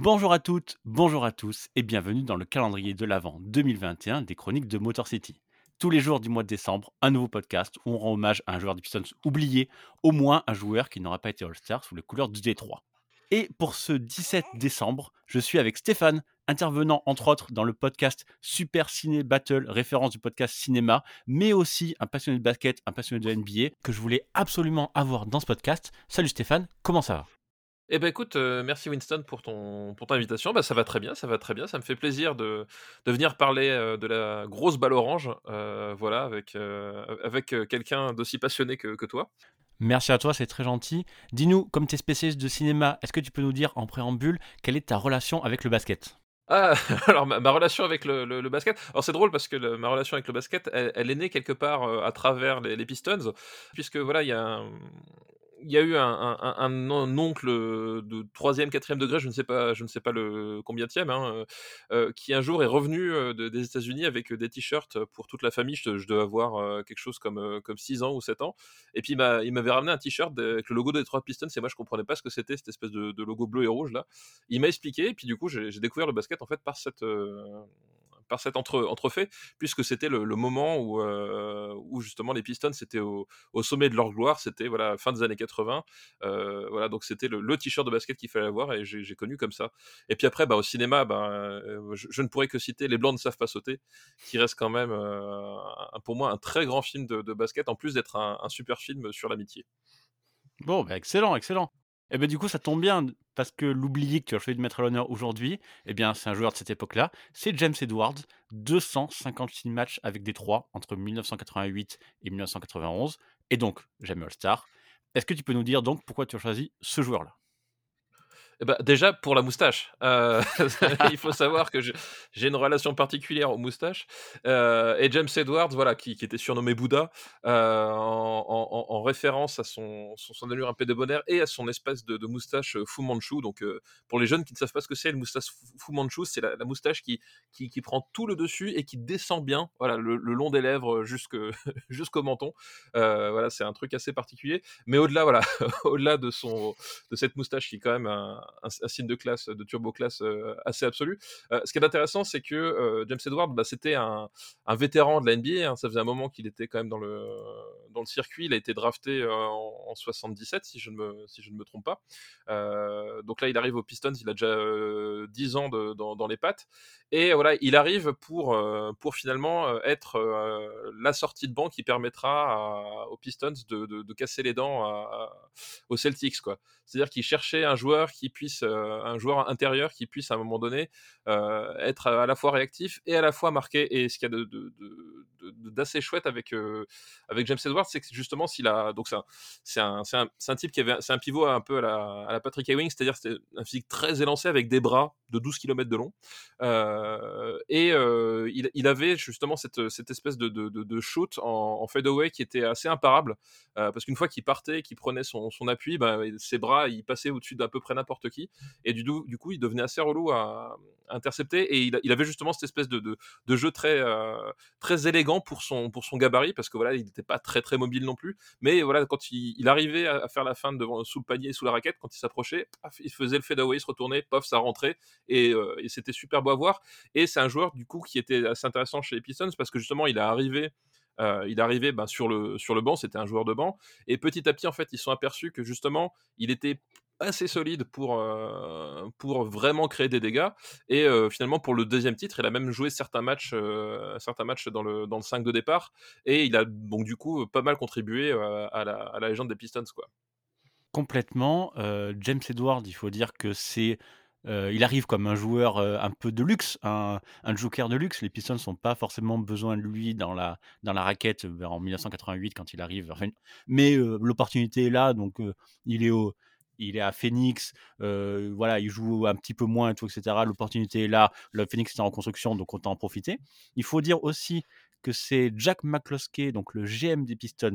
Bonjour à toutes, bonjour à tous et bienvenue dans le calendrier de l'Avent 2021 des chroniques de Motor City. Tous les jours du mois de décembre, un nouveau podcast où on rend hommage à un joueur des Pistons oublié, au moins un joueur qui n'aura pas été All-Star sous les couleurs du Détroit. Et pour ce 17 décembre, je suis avec Stéphane, intervenant entre autres dans le podcast Super Ciné Battle, référence du podcast cinéma, mais aussi un passionné de basket, un passionné de NBA que je voulais absolument avoir dans ce podcast. Salut Stéphane, comment ça va? Eh ben écoute, euh, merci Winston pour ton pour ton invitation. Bah, ça va très bien, ça va très bien. Ça me fait plaisir de, de venir parler euh, de la grosse balle orange, euh, voilà, avec, avec quelqu'un d'aussi passionné que, que toi. Merci à toi, c'est très gentil. Dis-nous, comme tu es spécialiste de cinéma, est-ce que tu peux nous dire en préambule quelle est ta relation avec le basket? Ah, alors ma, relation avec le, le, basket. Alors c'est drôle parce que ma relation avec le basket, elle, est née quelque part à travers les, les, Pistons, puisque voilà, il y a un, il y a eu un, oncle de troisième, quatrième degré, je ne sais pas, je ne sais pas le combienième, hein, euh, euh, qui un jour est revenu des États-Unis avec des t-shirts pour toute la famille. Je, dois avoir quelque chose comme comme 6 ans ou 7 ans. Et puis il m'avait ramené un t-shirt avec le logo des trois Pistons. Et moi, je comprenais pas ce que c'était cette espèce de, logo bleu et rouge là. Il m'a expliqué. Et puis du coup, j'ai découvert le basket en fait par cette par cet entre, entrefait, puisque c'était le, moment où, euh, où justement les Pistons c'était au, sommet de leur gloire, c'était voilà fin des années 80, euh, voilà donc c'était le, t-shirt de basket qu'il fallait avoir et j'ai connu comme ça. Et puis après, bah, au cinéma, bah, euh, je, ne pourrais que citer Les Blancs ne savent pas sauter, qui reste quand même pour moi un très grand film de, basket, en plus d'être un, super film sur l'amitié. Bon, bah excellent, excellent. Et ben du coup, ça tombe bien parce que l'oublié que tu as choisi de mettre à l'honneur aujourd'hui, eh bien, c'est un joueur de cette époque-là. C'est James Edwards, 256 matchs avec des trois entre 1988 et 1991, et donc jamais All-Star. Est-ce que tu peux nous dire donc pourquoi tu as choisi ce joueur-là? Eh ben, déjà pour la moustache, euh, il faut savoir que j'ai une relation particulière aux moustaches. Euh, et James Edwards, voilà, qui, était surnommé Bouddha, euh, en, référence à son, son, allure un peu de bonheur et à son espèce de, moustache Fu Manchu. Donc pour les jeunes qui ne savent pas ce que c'est, le moustache Fu Manchu, c'est la, moustache qui, qui, prend tout le dessus et qui descend bien, voilà, le, long des lèvres jusqu'au menton. voilà, c'est un truc assez particulier. Mais au-delà, voilà, au-delà de de cette moustache qui est quand même un, un, signe de classe, de turbo classe euh, assez absolu. Euh, ce qui est intéressant, c'est que euh, James Edward, bah, c'était un, vétéran de la NBA. Hein. ça faisait un moment qu'il était quand même dans le, dans le circuit. Il a été drafté en, 77, si je ne me, si je ne me trompe pas. donc là, il arrive aux Pistons. Il a déjà 10 ans dans, les pattes. Et voilà, il arrive pour, pour finalement être la sortie de banc qui permettra aux Pistons de, casser les dents aux Celtics. C'est-à-dire qu'il cherchait un joueur qui puisse, euh, un joueur intérieur qui puisse à un moment donné euh, être à la fois réactif et à la fois marqué. Et ce qu'il y a de, d'assez chouette avec, euh, avec James Edwards, c'est que justement, s'il a. Donc, c'est un, un, un, type qui avait. C'est un pivot un peu à la, à Patrick Ewing, c'est-à-dire c'était un physique très élancé avec des bras de 12 km de long. et il, il, avait justement cette, cette espèce de, de, shoot en, en fadeaway qui était assez imparable. parce qu'une fois qu'il partait, qu'il prenait son, son appui, bah, ses bras il passait au-dessus d'à peu près n'importe Et du, coup, il devenait assez relou à, intercepter. Et il, avait justement cette espèce de, jeu très, euh, élégant pour son, gabarit, parce que voilà, il n'était pas très mobile non plus. Mais voilà, quand il, arrivait à, faire la fin devant, sous le panier, sous la raquette, quand il s'approchait, il faisait le fadeaway, il se retournait, pof, ça rentrait. Et, euh, et c'était super beau à voir. Et c'est un joueur, du coup, qui était assez intéressant chez les parce que justement, il est arrivé euh, il arrivait ben, sur, le, sur le banc, c'était un joueur de banc. Et petit à petit, en fait, ils sont aperçus que justement, il était assez solide pour, euh, pour vraiment créer des dégâts. Et euh, finalement, pour le deuxième titre, il a même joué certains matchs, certains matchs dans, le, dans le 5 de départ. Et il a donc du coup pas mal contribué à la, à, la, légende des Pistons. Quoi. Complètement. James Edward, il faut dire que c'est euh, il arrive comme un joueur euh, un peu de luxe, un, joker de luxe. Les Pistons n'ont pas forcément besoin de lui dans la, dans la raquette euh, en 1988 quand il arrive. mais l'opportunité est là, donc il est au, il est à Phoenix, voilà, il joue un petit peu moins etc. L'opportunité est là, le Phoenix est en construction, donc on en profiter. Il faut dire aussi c'est Jack McCloskey, donc le GM des Pistons,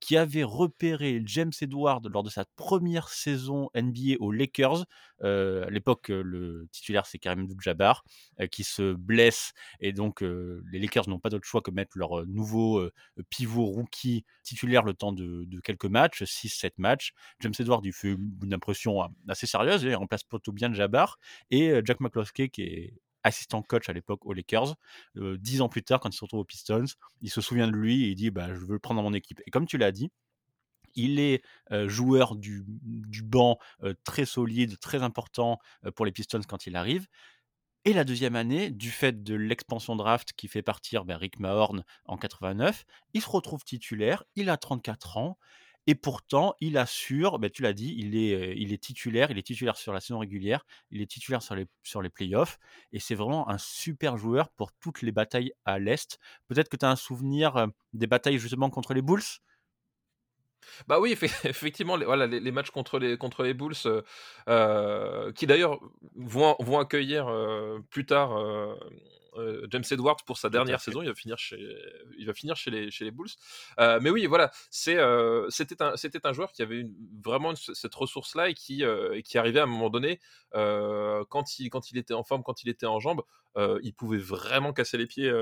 qui avait repéré James Edwards lors de sa première saison NBA aux Lakers. Euh, à l'époque, le titulaire, c'est Karim Abdul-Jabbar, qui se blesse et donc les Lakers n'ont pas d'autre choix que mettre leur nouveau pivot rookie titulaire le temps de, quelques matchs, 6-7 matchs. James Edwards, il fait une impression assez sérieuse, il remplace plutôt bien Jabbar. Et Jack McCloskey, qui est assistant coach à l'époque aux Lakers. dix ans plus tard, quand il se retrouve aux Pistons, il se souvient de lui et il dit bah, Je veux le prendre dans mon équipe. Et comme tu l'as dit, il est joueur du, banc très solide, très important pour les Pistons quand il arrive. Et la deuxième année, du fait de l'expansion draft qui fait partir ben, Rick Mahorn en 89, il se retrouve titulaire, il a 34 ans, et pourtant, il assure, bah, tu l'as dit, il est, il est titulaire, il est titulaire sur la saison régulière, il est titulaire sur les, sur les playoffs, et c'est vraiment un super joueur pour toutes les batailles à l'Est. Peut-être que tu as un souvenir des batailles justement contre les Bulls? Bah oui, effectivement, les, voilà, les, matchs contre les, contre les Bulls, qui d'ailleurs vont, vont accueillir plus tard James Edwards pour sa dernière saison. Il va finir chez, il va finir chez les, chez les Bulls. Euh, mais oui, voilà, c'est, euh, c'était un, c'était un joueur qui avait vraiment cette ressource-là et qui, qui arrivait à un moment donné, quand il, quand il était en forme, quand il était en jambes, il pouvait vraiment casser les pieds,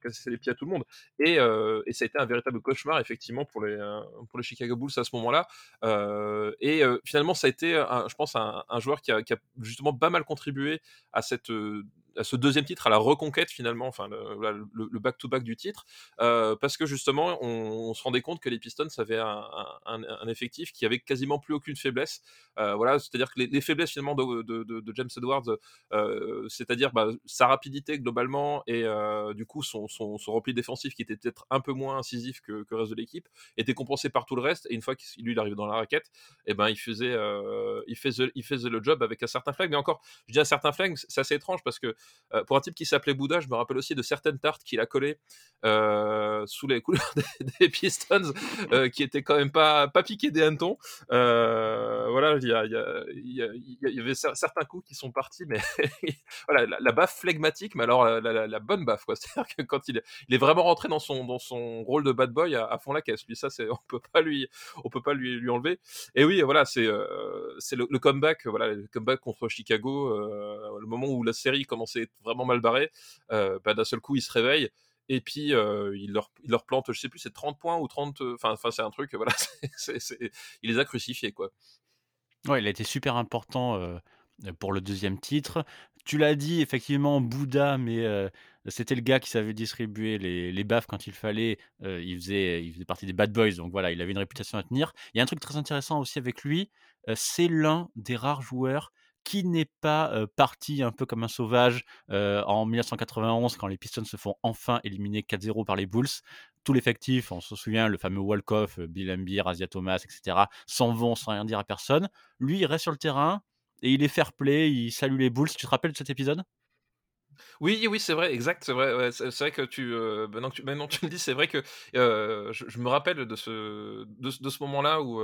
casser les pieds à tout le monde. Et, et, ça a été un véritable cauchemar effectivement pour les, pour les Chicago Bulls à ce moment-là. et finalement, ça a été, je pense, un, un joueur qui a, qui a, justement pas mal contribué à cette ce deuxième titre, à la reconquête finalement, enfin le back-to-back du titre, euh, parce que justement on, se rendait compte que les Pistons avaient un, effectif qui avait quasiment plus aucune faiblesse. Euh, voilà, c'est-à-dire que les, faiblesses finalement de, James Edwards, euh, c'est-à-dire bah, sa rapidité globalement et du coup son, son, repli défensif qui était peut-être un peu moins incisif que, le reste de l'équipe, était compensé par tout le reste. Et une fois qu'il lui arrive dans la raquette, et eh ben il faisait, il faisait, il faisait le job avec un certain flag. Mais encore, je dis un certain flag, c'est assez étrange parce que euh, pour un type qui s'appelait Bouddha, je me rappelle aussi de certaines tartes qu'il a collées euh, sous les couleurs des, Pistons, euh, qui étaient quand même pas, pas piquées des hannetons. voilà, il y, avait certains coups qui sont partis, mais voilà, la, baffe flegmatique, mais alors la, bonne baffe. C'est-à-dire que quand il, est vraiment rentré dans son, dans son rôle de bad boy à, fond la caisse, lui, ça, on peut pas lui, on peut pas lui, lui enlever. Et oui, voilà, c'est, c'est le, comeback, voilà, le comeback contre Chicago, le moment où la série commençait vraiment mal barré, euh, bah, d'un seul coup, il se réveille et puis il, leur, il leur plante, je sais plus, c'est 30 points ou 30. Enfin, c'est un truc, voilà, il les a crucifiés, quoi. Ouais, il a été super important pour le deuxième titre. Tu l'as dit, effectivement, Bouddha, mais c'était le gars qui savait distribuer les, les baffes quand il fallait. il, faisait, il faisait partie des bad boys, donc voilà, il avait une réputation à tenir. Il y a un truc très intéressant aussi avec lui, c'est l'un des rares joueurs qui n'est pas parti un peu comme un sauvage en 1991 quand les Pistons se font enfin éliminer 4-0 par les Bulls. Tout l'effectif, on se souvient, le fameux Walkoff, Bill Embiid, Asia Thomas, etc., s'en vont sans rien dire à personne. Lui, il reste sur le terrain et il est fair play, il salue les Bulls. Tu te rappelles de cet épisode? Oui, oui, c'est vrai, exact, c'est vrai. c'est vrai que tu, maintenant, que tu, maintenant tu le dis, c'est vrai que je, me rappelle de ce, de, ce moment-là où,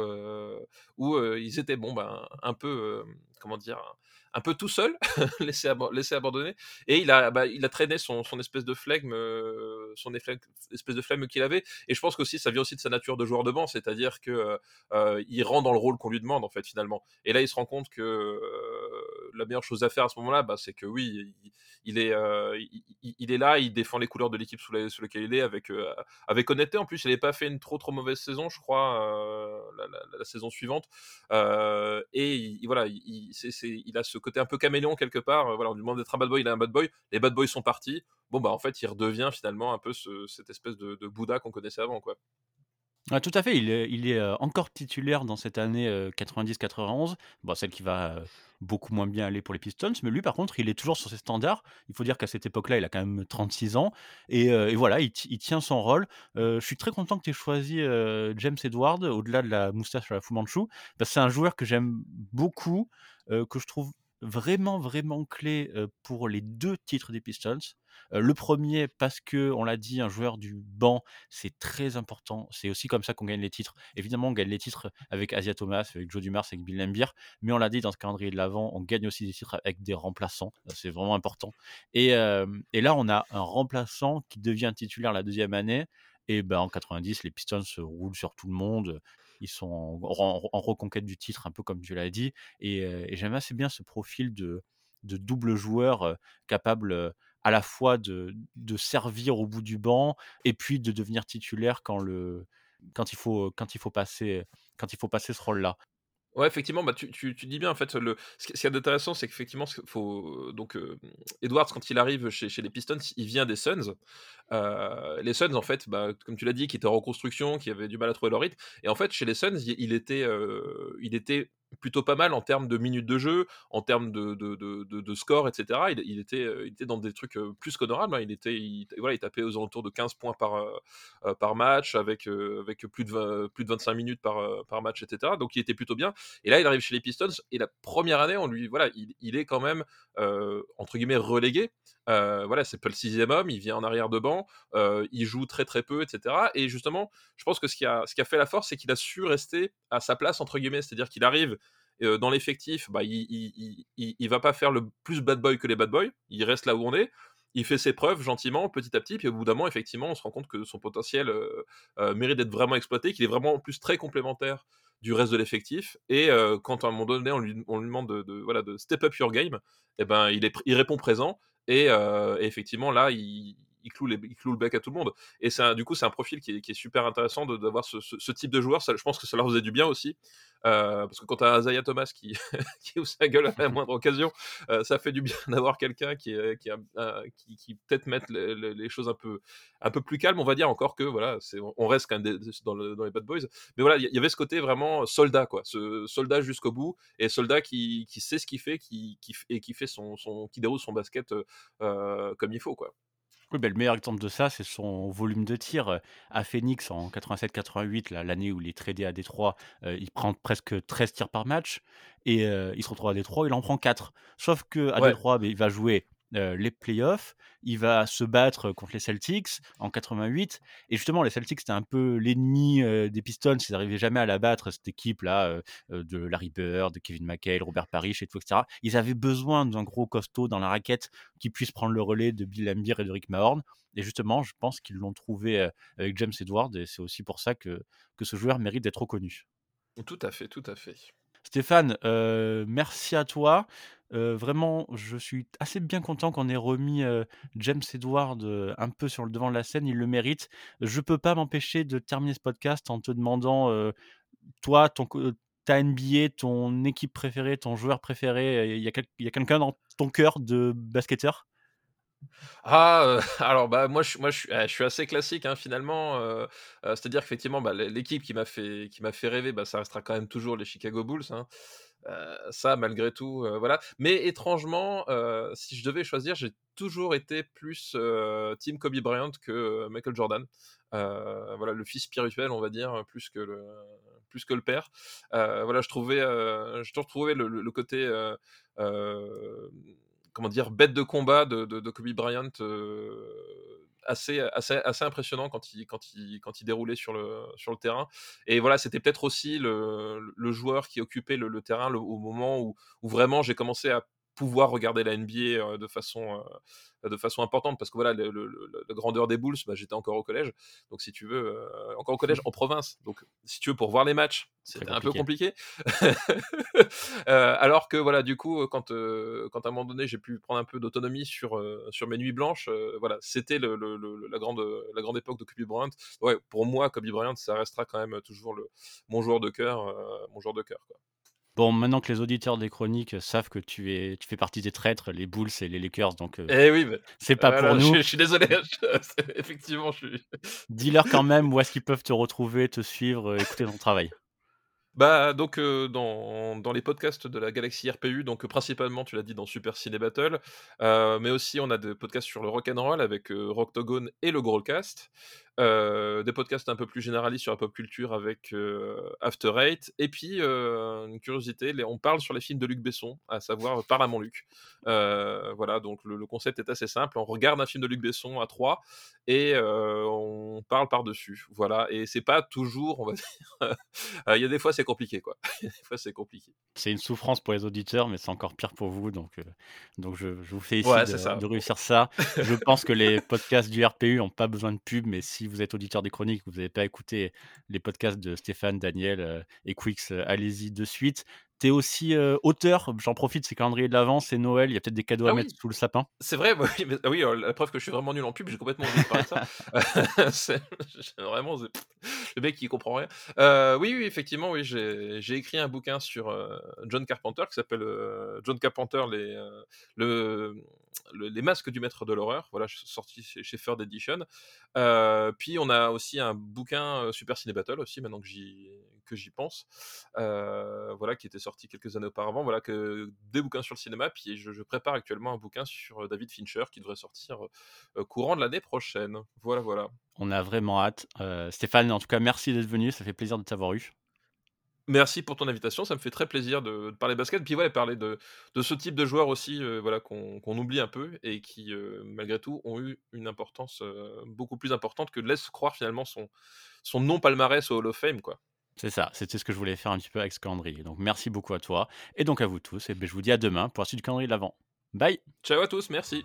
où ils étaient bon, ben, un peu, comment dire, un peu tout seul, laissé, abandonné, et il a, bah, il a traîné son, son espèce de flegme, son espèce de flegme qu'il avait. Et je pense qu'aussi ça vient aussi de sa nature de joueur de banc, c'est-à-dire que il rend dans le rôle qu'on lui demande en fait finalement. Et là, il se rend compte que la meilleure chose à faire à ce moment-là, bah, c'est que oui, il, est, il, est là, il défend les couleurs de l'équipe sous, laquelle il est avec, avec honnêteté. En plus, il n'avait pas fait une trop trop mauvaise saison, je crois, la, saison suivante. et voilà, il, il a ce côté un peu caméléon quelque part. voilà, on lui d'être un bad boy, il est un bad boy. Les bad boys sont partis. Bon bah en fait, il redevient finalement un peu cette espèce de, Bouddha qu'on connaissait avant, quoi. Ah, tout à fait, il est, est encore titulaire dans cette année 90-91, bon, celle qui va beaucoup moins bien aller pour les Pistons, mais lui par contre, il est toujours sur ses standards. Il faut dire qu'à cette époque-là, il a quand même 36 ans, et, voilà, il, tient son rôle. je suis très content que tu aies choisi James Edward, au-delà de la moustache à la Fu Manchu, parce que c'est un joueur que j'aime beaucoup, que je trouve vraiment, vraiment clé, pour les 2 titres des Pistons. Le 1er parce qu'on l'a dit, un joueur du banc, c'est très important. C'est aussi comme ça qu'on gagne les titres. Évidemment, on gagne les titres avec Asia Thomas, avec Joe Dumars, avec Bill Laimbeer, mais on l'a dit dans ce calendrier de l'Avent, on gagne aussi des titres avec des remplaçants. C'est vraiment important et et là, on a un remplaçant qui devient titulaire la deuxième année et ben, en 90, les Pistons roulent sur tout le monde. Ils sont en reconquête du titre, un peu comme tu l'as dit et j'aime assez bien ce profil de double joueur, capable, à la fois de servir au bout du banc et puis de devenir titulaire quand il faut passer quand il faut passer ce rôle-là. Ouais, effectivement, bah, tu tu tu dis bien, en fait, le ce qui a d'intéressant, c'est qu'effectivement, faut donc, heu, Edwards, quand il arrive chez chez les Pistons, il vient des Suns. Heu, les Suns, en fait, bah, comme tu l'as dit, qui étaient en reconstruction, qui avaient du mal à trouver leur rythme et en fait, chez les Suns, il était, il était plutôt pas mal en termes de minutes de jeu, en termes de de de de score et cetera. Il était, heu, il était dans des trucs, heu, plus qu'honorables, hein. Il était il voilà, il tapait aux alentours de 15 points par, heu, par match avec, avec plus de 20 plus de 25 minutes par, par match et cetera. Donc il était plutôt bien et là, il arrive chez les Pistons et la première année, on lui voilà, il il est quand même, entre guillemets «relégué». Voilà, c'est pas le sixième homme, il vient en arrière de banc, il joue très, très peu et cetera et justement, je pense que ce qui a ce qui a fait la force, c'est qu'il a su rester à sa place entre guillemets. C'est-à-dire qu'il arrive, dans l'effectif, bah, il il il va pas faire le plus bad boy que les bad boys, il reste là où on est. Il fait ses preuves gentiment, petit à petit, puis au bout d'un moment, effectivement, on se rend compte que son potentiel, mérite d'être vraiment exploité, qu'il est vraiment en plus très complémentaire du reste de l'effectif et quand à un moment donné, on lui on lui demande de voilà, de step up your game et ben, il est il répond présent et et effectivement là, il il cloue le bec à tout le monde et un du coup, c'est un profil qui est super intéressant d'avoir ce type de joueur. Ça, je pense que ça leur faisait du bien aussi, heu, parce que quand tu as Isaiah Thomas qui ouvre sa gueule à la moindre occasion, heu, ça fait du bien d'avoir quelqu'un qui est qui qui peut-être mette les choses un peu un peu plus calmes, on va dire. Encore que voilà, on reste quand même dans le dans les bad boys, mais voilà, il y avait ce côté vraiment soldat, quoi, ce soldat jusqu'au bout et soldat qui sait ce qu'il fait, qui et qui fait son son déroule son basket, comme il faut, quoi. Oui, bah, le meilleur exemple de ça, c'est son volume de tir, heu, à Phoenix en 87-88, là, l'année où il est tradé à Détroit, heu, il prend presque 13 tirs par match et heu, il se retrouve à Détroit, il en prend 4. Sauf qu'à Ouais. Détroit, beh, il va jouer, heu, les playoffs, il va se battre contre les Celtics en 88 et justement les Celtics, c'était un peu l'ennemi, heu, des Pistons, ils arrivaient jamais à la battre cette équipe-là, heu, de Larry Bird, de Kevin McHale, Robert Parish et tout et cetera. Ils avaient besoin d'un gros costaud dans la raquette qui puisse prendre le relais de Bill Laimbeer et de Rick Mahorn et justement, je pense qu'ils l'ont trouvé, avec James Edwards et c'est aussi pour ça que que ce joueur mérite d'être reconnu. Tout à fait, tout à fait. Stéphane, heu, merci à toi. Heu, vraiment, je suis assez bien content qu'on ait remis, heu, James Edwards, heu, un peu sur le devant de la scène, il le mérite. Je peux pas m'empêcher de terminer ce podcast en te demandant, toi, ton ta NBA, ton équipe préférée, ton joueur préféré, il y a quelqu'un dans ton cœur de basketteur? Ah, alors, bah, moi je moi je suis eh, je suis assez classique, hein, finalement, c'est-à-dire qu'effectivement, bah, l'é l'équipe qui m'a fait fait rêver, bah, ça restera quand même toujours les Chicago Bulls, hein. Ça malgré tout, voilà. Mais étrangement, si je devais choisir, j'ai toujours été plus, heu, team Kobe Bryant que, Michael Jordan. Voilà, le fils spirituel, on va dire, plus que le plus que le père. Voilà, je trouvais, toujours trouvé le côté, comment dire? Bête de combat de de Kobe Bryant, heu, assez assez assez impressionnant quand il quand il quand il déroulait sur le sur le terrain et voilà, c'était peut-être aussi le le joueur qui occupait le terrain au moment où vraiment j'ai commencé à pouvoir regarder la NBA, de façon, de façon importante parce que voilà, le le le la grandeur des Bulls, bah, j'étais encore au collège, donc si tu veux, encore au collège en province, donc si tu veux pour voir les matchs, c'était un peu compliqué. alors que voilà, du coup, quand, quand à un moment donné, j'ai pu prendre un peu d'autonomie sur, sur mes nuits blanches, voilà, c'était la grande, la grande époque de Kobe Bryant. Ouais, pour moi, Kobe Bryant, ça restera quand même toujours le mon joueur de cœur, mon joueur de cœur, quoi. Bon, maintenant que les auditeurs des chroniques savent que tu es tu fais partie des traîtres, les Bulls et les Lakers, donc heu, Eh oui, c'est pas pour voilà, je nous. je suis désolé, je effectivement, je suis Dis-leur quand même où est-ce qu'ils peuvent te retrouver, te suivre, écouter ton travail. Bah, donc, heu, dans dans les podcasts de la galaxie RPU, donc, heu, principalement, tu l'as dit, dans Super Ciné Battle, heu, mais aussi on a des podcasts sur le rock and roll avec, Rocktogone et le Growlcast. Des podcasts un peu plus généralistes sur la pop culture avec, After Eight et puis, une curiosité, on parle sur les films de Luc Besson, à savoir Parle Luc. Voilà, donc le concept est assez simple, on regarde un film de Luc Besson à 3 et on parle par-dessus. Voilà et c'est pas toujours, on va dire, il y a des fois c'est compliqué, quoi. Des fois c'est compliqué. C'est une souffrance pour les auditeurs, mais c'est encore pire pour vous, donc heu, donc je je vous Ouais, félicite c'est de ça. de réussir ça. Je pense que les podcasts du RPU ont pas besoin de pub, mais si vous êtes auditeur des chroniques, vous avez pas écouté les podcasts de Stéphane, Daniel, heu et Quix, heu, allez-y de suite. Tu es aussi, auteur, j'en profite, c'est calendrier de l'avant, c'est Noël, il y a peut-être des cadeaux à Ah mettre oui! sous le sapin? C'est vrai, bah oui, mais ah oui, heu, la preuve que je suis vraiment nul en pub, j'ai complètement oublié de parler de ça. Vraiment le mec qui comprend rien. Oui, oui, effectivement, oui, j'ai écrit un bouquin sur, John Carpenter qui s'appelle, John Carpenter, les, heu, le, le les masques du maître de l'horreur. Voilà, sorti chez chez Third Edition. Puis on a aussi un bouquin, Super Ciné Battle aussi, maintenant que j'y que j'y pense. Heu, voilà, qui était sorti quelques années auparavant. Voilà que des bouquins sur le cinéma, puis je je prépare actuellement un bouquin sur, heu, David Fincher qui devrait sortir, heu, courant de l'année prochaine. Voilà, voilà. On a vraiment hâte. Stéphane, en tout cas, merci d'être venu, ça fait plaisir de t'avoir eu. Merci pour ton invitation, ça me fait très plaisir de de parler basket, puis ouais, parler de de ce type de joueurs aussi, voilà, qu'on qu'on oublie un peu et qui, malgré tout, ont eu une importance, beaucoup plus importante que laisse croire finalement son son non palmarès au Hall of Fame, quoi. C'est ça, c'était ce que je voulais faire un petit peu avec ce calendrier. Donc merci beaucoup à toi et donc à vous tous et beh, je vous dis à demain pour la suite du calendrier de l'avant. Bye! Ciao à tous, merci.